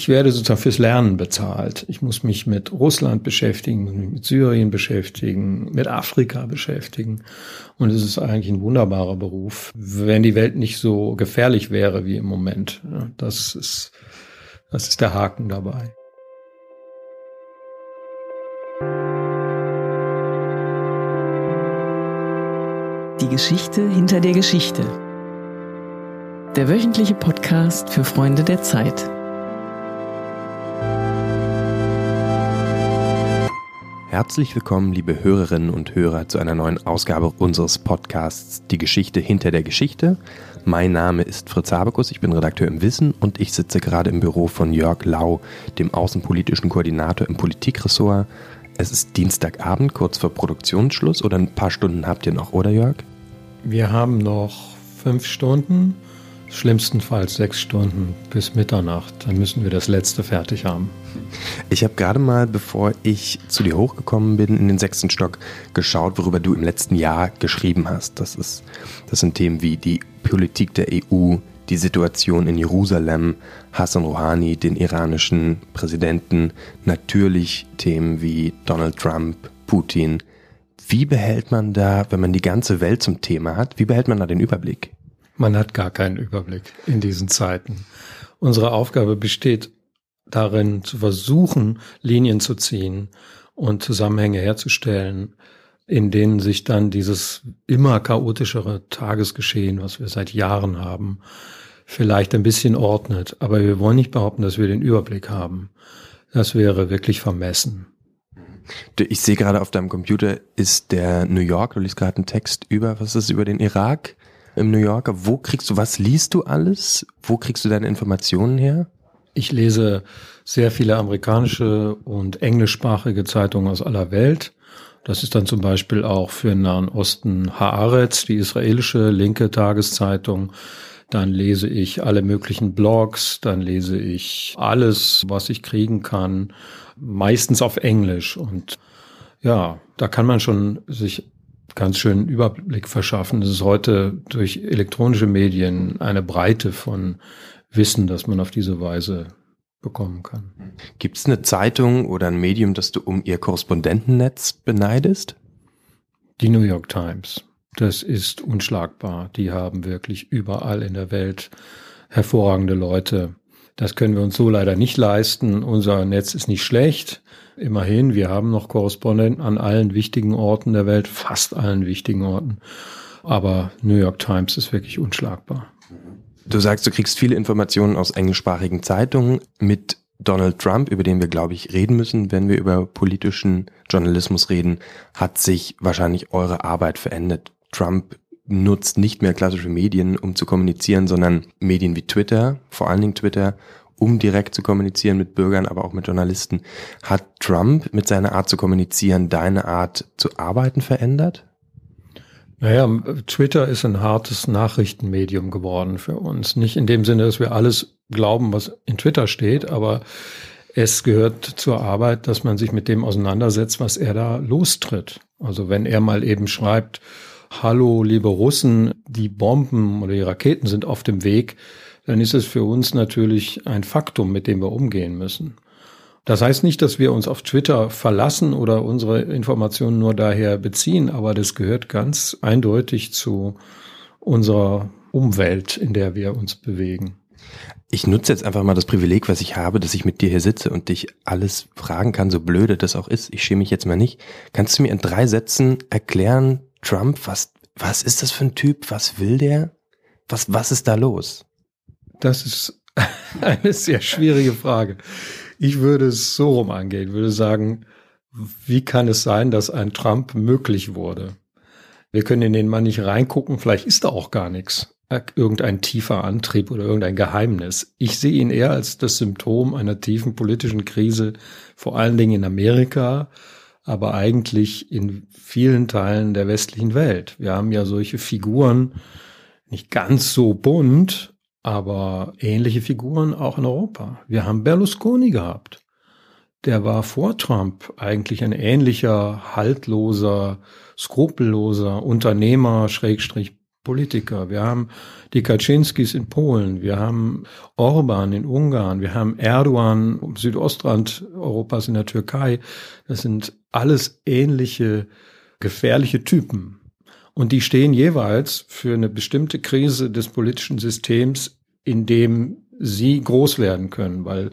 ich werde sozusagen fürs Lernen bezahlt. Ich muss mich mit Russland beschäftigen, mit Syrien beschäftigen, mit Afrika beschäftigen. Und es ist eigentlich ein wunderbarer Beruf, wenn die Welt nicht so gefährlich wäre wie im Moment. Das ist, das ist der Haken dabei. Die Geschichte hinter der Geschichte. Der wöchentliche Podcast für Freunde der Zeit. Herzlich willkommen, liebe Hörerinnen und Hörer, zu einer neuen Ausgabe unseres Podcasts Die Geschichte hinter der Geschichte. Mein Name ist Fritz Habekus, ich bin Redakteur im Wissen und ich sitze gerade im Büro von Jörg Lau, dem außenpolitischen Koordinator im Politikressort. Es ist Dienstagabend, kurz vor Produktionsschluss oder ein paar Stunden habt ihr noch, oder Jörg? Wir haben noch fünf Stunden, schlimmstenfalls sechs Stunden bis Mitternacht. Dann müssen wir das letzte fertig haben. Ich habe gerade mal, bevor ich zu dir hochgekommen bin, in den sechsten Stock geschaut, worüber du im letzten Jahr geschrieben hast. Das, ist, das sind Themen wie die Politik der EU, die Situation in Jerusalem, Hassan Rouhani, den iranischen Präsidenten, natürlich Themen wie Donald Trump, Putin, wie behält man da, wenn man die ganze Welt zum Thema hat, wie behält man da den Überblick? Man hat gar keinen Überblick in diesen Zeiten. Unsere Aufgabe besteht darin, zu versuchen, Linien zu ziehen und Zusammenhänge herzustellen, in denen sich dann dieses immer chaotischere Tagesgeschehen, was wir seit Jahren haben, vielleicht ein bisschen ordnet. Aber wir wollen nicht behaupten, dass wir den Überblick haben. Das wäre wirklich vermessen. Ich sehe gerade auf deinem Computer ist der New York, du liest gerade einen Text über, was ist über den Irak im New Yorker. Wo kriegst du, was liest du alles? Wo kriegst du deine Informationen her? Ich lese sehr viele amerikanische und englischsprachige Zeitungen aus aller Welt. Das ist dann zum Beispiel auch für den Nahen Osten Haaretz, die israelische linke Tageszeitung. Dann lese ich alle möglichen Blogs, dann lese ich alles, was ich kriegen kann meistens auf Englisch. Und ja, da kann man schon sich ganz schön Überblick verschaffen. Es ist heute durch elektronische Medien eine Breite von Wissen, das man auf diese Weise bekommen kann. Gibt es eine Zeitung oder ein Medium, das du um ihr Korrespondentennetz beneidest? Die New York Times. Das ist unschlagbar. Die haben wirklich überall in der Welt hervorragende Leute. Das können wir uns so leider nicht leisten. Unser Netz ist nicht schlecht. Immerhin, wir haben noch Korrespondenten an allen wichtigen Orten der Welt, fast allen wichtigen Orten. Aber New York Times ist wirklich unschlagbar. Du sagst, du kriegst viele Informationen aus englischsprachigen Zeitungen mit Donald Trump, über den wir, glaube ich, reden müssen, wenn wir über politischen Journalismus reden, hat sich wahrscheinlich eure Arbeit verändert. Trump nutzt nicht mehr klassische Medien, um zu kommunizieren, sondern Medien wie Twitter, vor allen Dingen Twitter, um direkt zu kommunizieren mit Bürgern, aber auch mit Journalisten. Hat Trump mit seiner Art zu kommunizieren deine Art zu arbeiten verändert? Naja, Twitter ist ein hartes Nachrichtenmedium geworden für uns. Nicht in dem Sinne, dass wir alles glauben, was in Twitter steht, aber es gehört zur Arbeit, dass man sich mit dem auseinandersetzt, was er da lostritt. Also wenn er mal eben schreibt, hallo, liebe Russen, die Bomben oder die Raketen sind auf dem Weg, dann ist es für uns natürlich ein Faktum, mit dem wir umgehen müssen. Das heißt nicht, dass wir uns auf Twitter verlassen oder unsere Informationen nur daher beziehen, aber das gehört ganz eindeutig zu unserer Umwelt, in der wir uns bewegen. Ich nutze jetzt einfach mal das Privileg, was ich habe, dass ich mit dir hier sitze und dich alles fragen kann, so blöde das auch ist. Ich schäme mich jetzt mal nicht. Kannst du mir in drei Sätzen erklären, Trump, was, was ist das für ein Typ? Was will der? Was, was ist da los? Das ist eine sehr schwierige Frage. Ich würde es so rum angehen, würde sagen, wie kann es sein, dass ein Trump möglich wurde? Wir können in den Mann nicht reingucken, vielleicht ist da auch gar nichts. Irgendein tiefer Antrieb oder irgendein Geheimnis. Ich sehe ihn eher als das Symptom einer tiefen politischen Krise, vor allen Dingen in Amerika, aber eigentlich in vielen Teilen der westlichen Welt. Wir haben ja solche Figuren, nicht ganz so bunt, aber ähnliche Figuren auch in Europa. Wir haben Berlusconi gehabt. Der war vor Trump eigentlich ein ähnlicher, haltloser, skrupelloser Unternehmer, Schrägstrich Politiker. Wir haben die Kaczynskis in Polen, wir haben Orban in Ungarn, wir haben Erdogan im Südostrand Europas in der Türkei. Das sind alles ähnliche gefährliche Typen. Und die stehen jeweils für eine bestimmte Krise des politischen Systems, in dem sie groß werden können, weil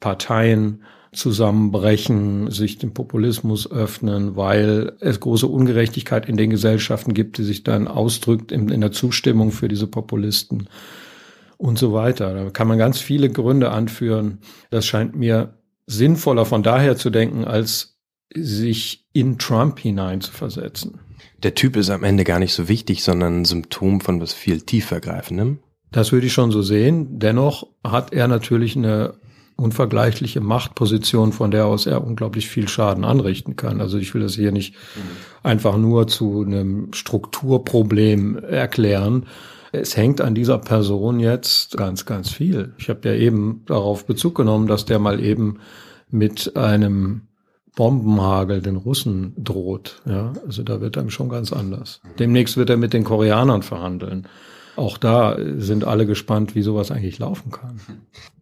Parteien zusammenbrechen, sich dem Populismus öffnen, weil es große Ungerechtigkeit in den Gesellschaften gibt, die sich dann ausdrückt in, in der Zustimmung für diese Populisten und so weiter. Da kann man ganz viele Gründe anführen. Das scheint mir sinnvoller von daher zu denken, als sich in Trump hinein zu versetzen. Der Typ ist am Ende gar nicht so wichtig, sondern ein Symptom von was viel tiefergreifendem. Das würde ich schon so sehen. Dennoch hat er natürlich eine unvergleichliche Machtposition, von der aus er unglaublich viel Schaden anrichten kann. Also ich will das hier nicht einfach nur zu einem Strukturproblem erklären. Es hängt an dieser Person jetzt ganz, ganz viel. Ich habe ja eben darauf Bezug genommen, dass der mal eben mit einem Bombenhagel den Russen droht. Ja, also da wird einem schon ganz anders. Demnächst wird er mit den Koreanern verhandeln auch da sind alle gespannt, wie sowas eigentlich laufen kann.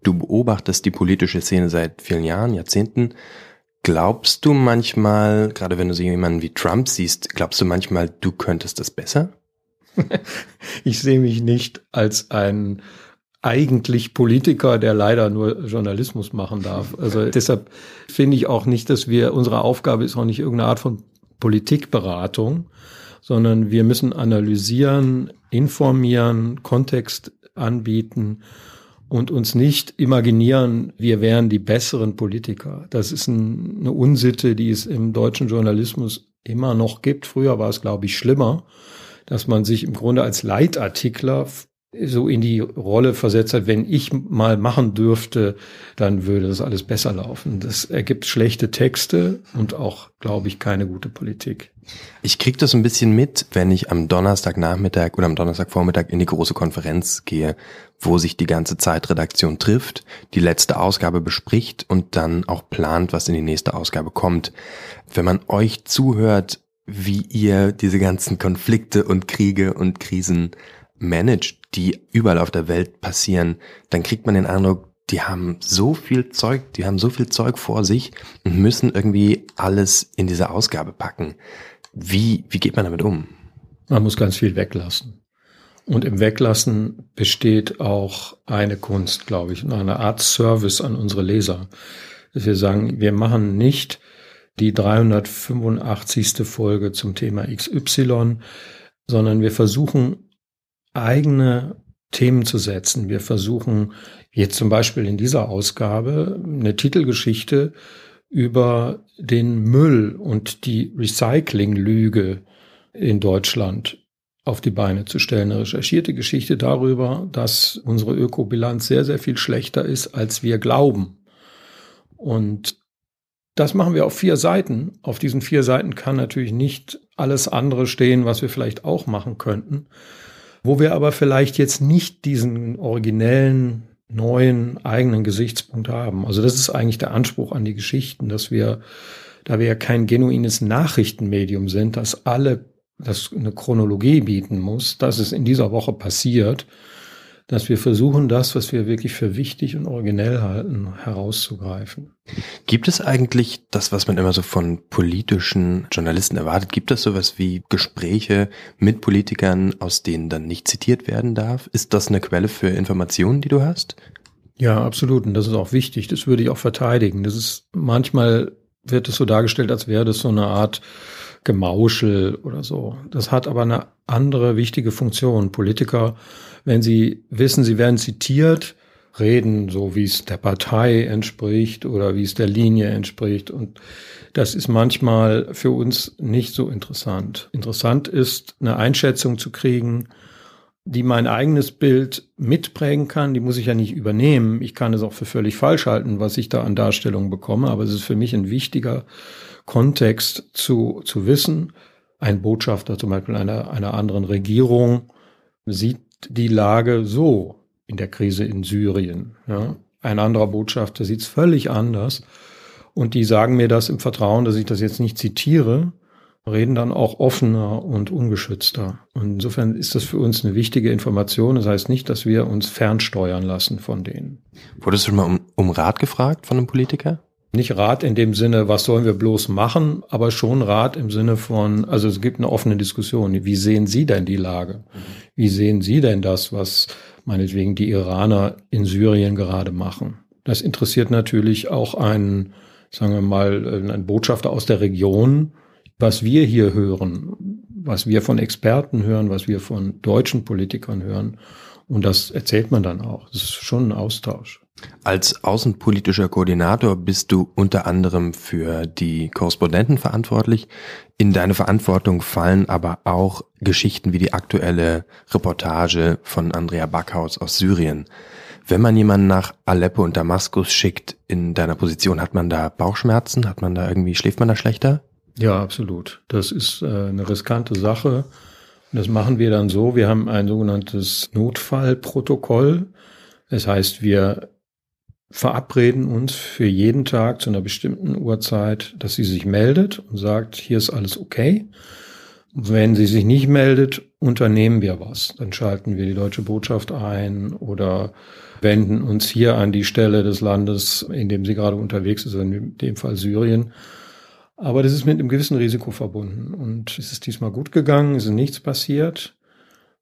Du beobachtest die politische Szene seit vielen Jahren, Jahrzehnten. Glaubst du manchmal, gerade wenn du so jemanden wie Trump siehst, glaubst du manchmal, du könntest das besser? ich sehe mich nicht als ein eigentlich Politiker, der leider nur Journalismus machen darf. Also deshalb finde ich auch nicht, dass wir, unsere Aufgabe ist auch nicht irgendeine Art von Politikberatung, sondern wir müssen analysieren, informieren, Kontext anbieten und uns nicht imaginieren, wir wären die besseren Politiker. Das ist ein, eine Unsitte, die es im deutschen Journalismus immer noch gibt. Früher war es, glaube ich, schlimmer, dass man sich im Grunde als Leitartikler so in die Rolle versetzt hat, wenn ich mal machen dürfte, dann würde das alles besser laufen. Das ergibt schlechte Texte und auch, glaube ich, keine gute Politik. Ich kriege das ein bisschen mit, wenn ich am Donnerstagnachmittag oder am Donnerstagvormittag in die große Konferenz gehe, wo sich die ganze Zeitredaktion trifft, die letzte Ausgabe bespricht und dann auch plant, was in die nächste Ausgabe kommt. Wenn man euch zuhört, wie ihr diese ganzen Konflikte und Kriege und Krisen managt, die überall auf der Welt passieren, dann kriegt man den Eindruck, die haben so viel Zeug, die haben so viel Zeug vor sich und müssen irgendwie alles in diese Ausgabe packen. Wie, wie geht man damit um? Man muss ganz viel weglassen. Und im Weglassen besteht auch eine Kunst, glaube ich, und eine Art Service an unsere Leser. Dass wir sagen, wir machen nicht die 385. Folge zum Thema XY, sondern wir versuchen eigene Themen zu setzen. Wir versuchen jetzt zum Beispiel in dieser Ausgabe eine Titelgeschichte über den Müll und die Recyclinglüge in Deutschland auf die Beine zu stellen. Eine recherchierte Geschichte darüber, dass unsere Ökobilanz sehr, sehr viel schlechter ist, als wir glauben. Und das machen wir auf vier Seiten. Auf diesen vier Seiten kann natürlich nicht alles andere stehen, was wir vielleicht auch machen könnten wo wir aber vielleicht jetzt nicht diesen originellen, neuen, eigenen Gesichtspunkt haben. Also das ist eigentlich der Anspruch an die Geschichten, dass wir, da wir ja kein genuines Nachrichtenmedium sind, dass alle das eine Chronologie bieten muss, dass es in dieser Woche passiert, dass wir versuchen, das, was wir wirklich für wichtig und originell halten, herauszugreifen. Gibt es eigentlich das, was man immer so von politischen Journalisten erwartet? Gibt es sowas wie Gespräche mit Politikern, aus denen dann nicht zitiert werden darf? Ist das eine Quelle für Informationen, die du hast? Ja, absolut. Und das ist auch wichtig. Das würde ich auch verteidigen. Das ist manchmal wird es so dargestellt, als wäre das so eine Art Gemauschel oder so. Das hat aber eine andere wichtige Funktion. Politiker wenn sie wissen, sie werden zitiert, reden, so wie es der Partei entspricht oder wie es der Linie entspricht. Und das ist manchmal für uns nicht so interessant. Interessant ist, eine Einschätzung zu kriegen, die mein eigenes Bild mitprägen kann. Die muss ich ja nicht übernehmen. Ich kann es auch für völlig falsch halten, was ich da an Darstellungen bekomme. Aber es ist für mich ein wichtiger Kontext zu, zu wissen. Ein Botschafter zum Beispiel einer, einer anderen Regierung sieht die Lage so in der Krise in Syrien. Ja. Ein anderer Botschafter sieht es völlig anders. Und die sagen mir das im Vertrauen, dass ich das jetzt nicht zitiere, reden dann auch offener und ungeschützter. Und insofern ist das für uns eine wichtige Information. Das heißt nicht, dass wir uns fernsteuern lassen von denen. Wurdest du mal um, um Rat gefragt von einem Politiker? Nicht Rat in dem Sinne, was sollen wir bloß machen, aber schon Rat im Sinne von, also es gibt eine offene Diskussion. Wie sehen Sie denn die Lage? Wie sehen Sie denn das, was meinetwegen die Iraner in Syrien gerade machen? Das interessiert natürlich auch einen, sagen wir mal, einen Botschafter aus der Region, was wir hier hören, was wir von Experten hören, was wir von deutschen Politikern hören. Und das erzählt man dann auch. Das ist schon ein Austausch. Als außenpolitischer Koordinator bist du unter anderem für die Korrespondenten verantwortlich. In deine Verantwortung fallen aber auch Geschichten wie die aktuelle Reportage von Andrea Backhaus aus Syrien. Wenn man jemanden nach Aleppo und Damaskus schickt in deiner Position, hat man da Bauchschmerzen? Hat man da irgendwie, schläft man da schlechter? Ja, absolut. Das ist äh, eine riskante Sache. Das machen wir dann so. Wir haben ein sogenanntes Notfallprotokoll. Das heißt, wir verabreden uns für jeden Tag zu einer bestimmten Uhrzeit, dass sie sich meldet und sagt, hier ist alles okay. Wenn sie sich nicht meldet, unternehmen wir was. Dann schalten wir die deutsche Botschaft ein oder wenden uns hier an die Stelle des Landes, in dem sie gerade unterwegs ist, in dem Fall Syrien aber das ist mit einem gewissen Risiko verbunden. Und es ist diesmal gut gegangen, es ist nichts passiert.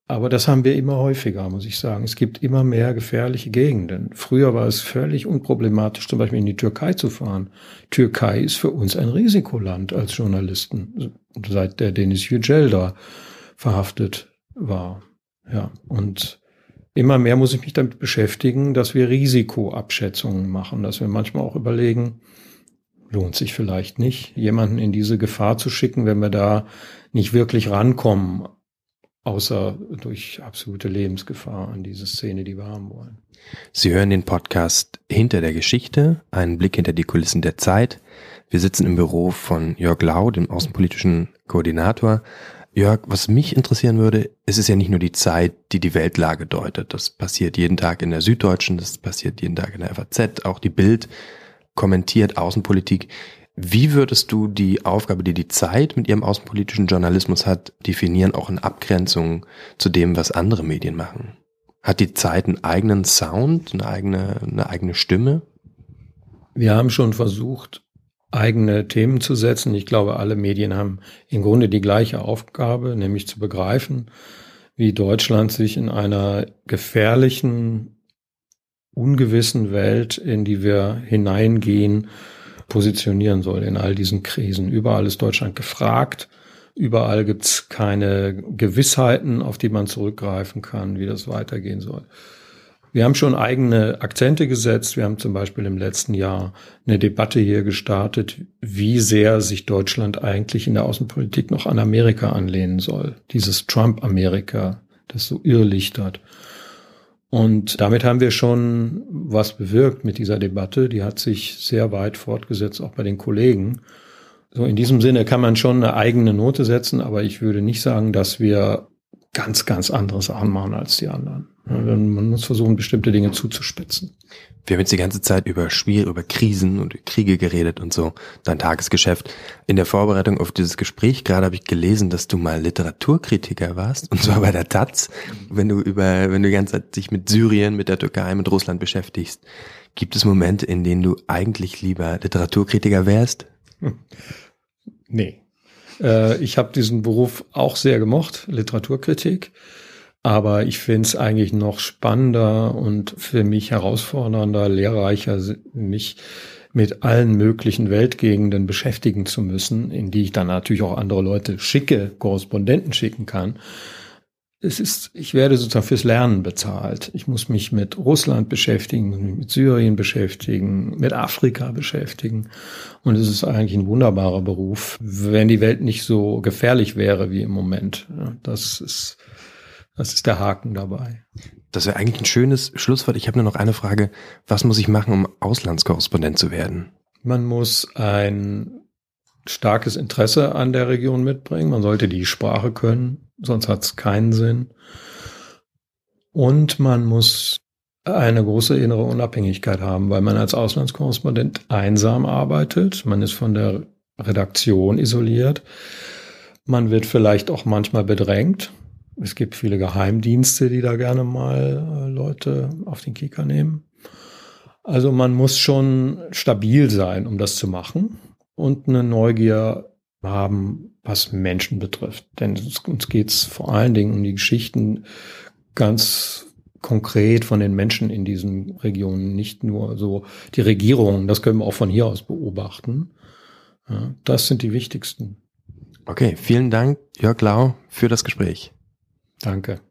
Aber das haben wir immer häufiger, muss ich sagen. Es gibt immer mehr gefährliche Gegenden. Früher war es völlig unproblematisch, zum Beispiel in die Türkei zu fahren. Türkei ist für uns ein Risikoland als Journalisten, seit der Denis Yücel da verhaftet war. Ja, und immer mehr muss ich mich damit beschäftigen, dass wir Risikoabschätzungen machen, dass wir manchmal auch überlegen, lohnt sich vielleicht nicht, jemanden in diese Gefahr zu schicken, wenn wir da nicht wirklich rankommen, außer durch absolute Lebensgefahr an diese Szene, die wir haben wollen. Sie hören den Podcast Hinter der Geschichte, einen Blick hinter die Kulissen der Zeit. Wir sitzen im Büro von Jörg Lau, dem außenpolitischen Koordinator. Jörg, was mich interessieren würde, es ist ja nicht nur die Zeit, die die Weltlage deutet. Das passiert jeden Tag in der Süddeutschen, das passiert jeden Tag in der FAZ, auch die Bild kommentiert Außenpolitik. Wie würdest du die Aufgabe, die die Zeit mit ihrem außenpolitischen Journalismus hat, definieren, auch in Abgrenzung zu dem, was andere Medien machen? Hat die Zeit einen eigenen Sound, eine eigene, eine eigene Stimme? Wir haben schon versucht, eigene Themen zu setzen. Ich glaube, alle Medien haben im Grunde die gleiche Aufgabe, nämlich zu begreifen, wie Deutschland sich in einer gefährlichen ungewissen Welt, in die wir hineingehen, positionieren soll in all diesen Krisen. Überall ist Deutschland gefragt. Überall gibt's keine Gewissheiten, auf die man zurückgreifen kann, wie das weitergehen soll. Wir haben schon eigene Akzente gesetzt. Wir haben zum Beispiel im letzten Jahr eine Debatte hier gestartet, wie sehr sich Deutschland eigentlich in der Außenpolitik noch an Amerika anlehnen soll. Dieses Trump-Amerika, das so irrlichtert. Und damit haben wir schon was bewirkt mit dieser Debatte. Die hat sich sehr weit fortgesetzt, auch bei den Kollegen. So in diesem Sinne kann man schon eine eigene Note setzen, aber ich würde nicht sagen, dass wir ganz, ganz anderes anmachen als die anderen. Man muss versuchen, bestimmte Dinge zuzuspitzen. Wir haben jetzt die ganze Zeit über Schwier, über Krisen und Kriege geredet und so, dein Tagesgeschäft. In der Vorbereitung auf dieses Gespräch gerade habe ich gelesen, dass du mal Literaturkritiker warst, und zwar bei der Taz, wenn du über, wenn du die ganze Zeit dich mit Syrien, mit der Türkei, mit Russland beschäftigst. Gibt es Momente, in denen du eigentlich lieber Literaturkritiker wärst? Nee. Äh, ich habe diesen Beruf auch sehr gemocht, Literaturkritik. Aber ich finde es eigentlich noch spannender und für mich herausfordernder, lehrreicher, mich mit allen möglichen Weltgegenden beschäftigen zu müssen, in die ich dann natürlich auch andere Leute schicke, Korrespondenten schicken kann. Es ist, ich werde sozusagen fürs Lernen bezahlt. Ich muss mich mit Russland beschäftigen, mit Syrien beschäftigen, mit Afrika beschäftigen. Und es ist eigentlich ein wunderbarer Beruf, wenn die Welt nicht so gefährlich wäre wie im Moment. Das ist, das ist der Haken dabei. Das wäre eigentlich ein schönes Schlusswort. Ich habe nur noch eine Frage. Was muss ich machen, um Auslandskorrespondent zu werden? Man muss ein starkes Interesse an der Region mitbringen. Man sollte die Sprache können, sonst hat es keinen Sinn. Und man muss eine große innere Unabhängigkeit haben, weil man als Auslandskorrespondent einsam arbeitet. Man ist von der Redaktion isoliert. Man wird vielleicht auch manchmal bedrängt. Es gibt viele Geheimdienste, die da gerne mal äh, Leute auf den Kicker nehmen. Also man muss schon stabil sein, um das zu machen und eine Neugier haben, was Menschen betrifft. Denn uns geht es vor allen Dingen um die Geschichten ganz konkret von den Menschen in diesen Regionen, nicht nur so die Regierungen. Das können wir auch von hier aus beobachten. Das sind die wichtigsten. Okay, vielen Dank, Jörg Lau, für das Gespräch. Danke.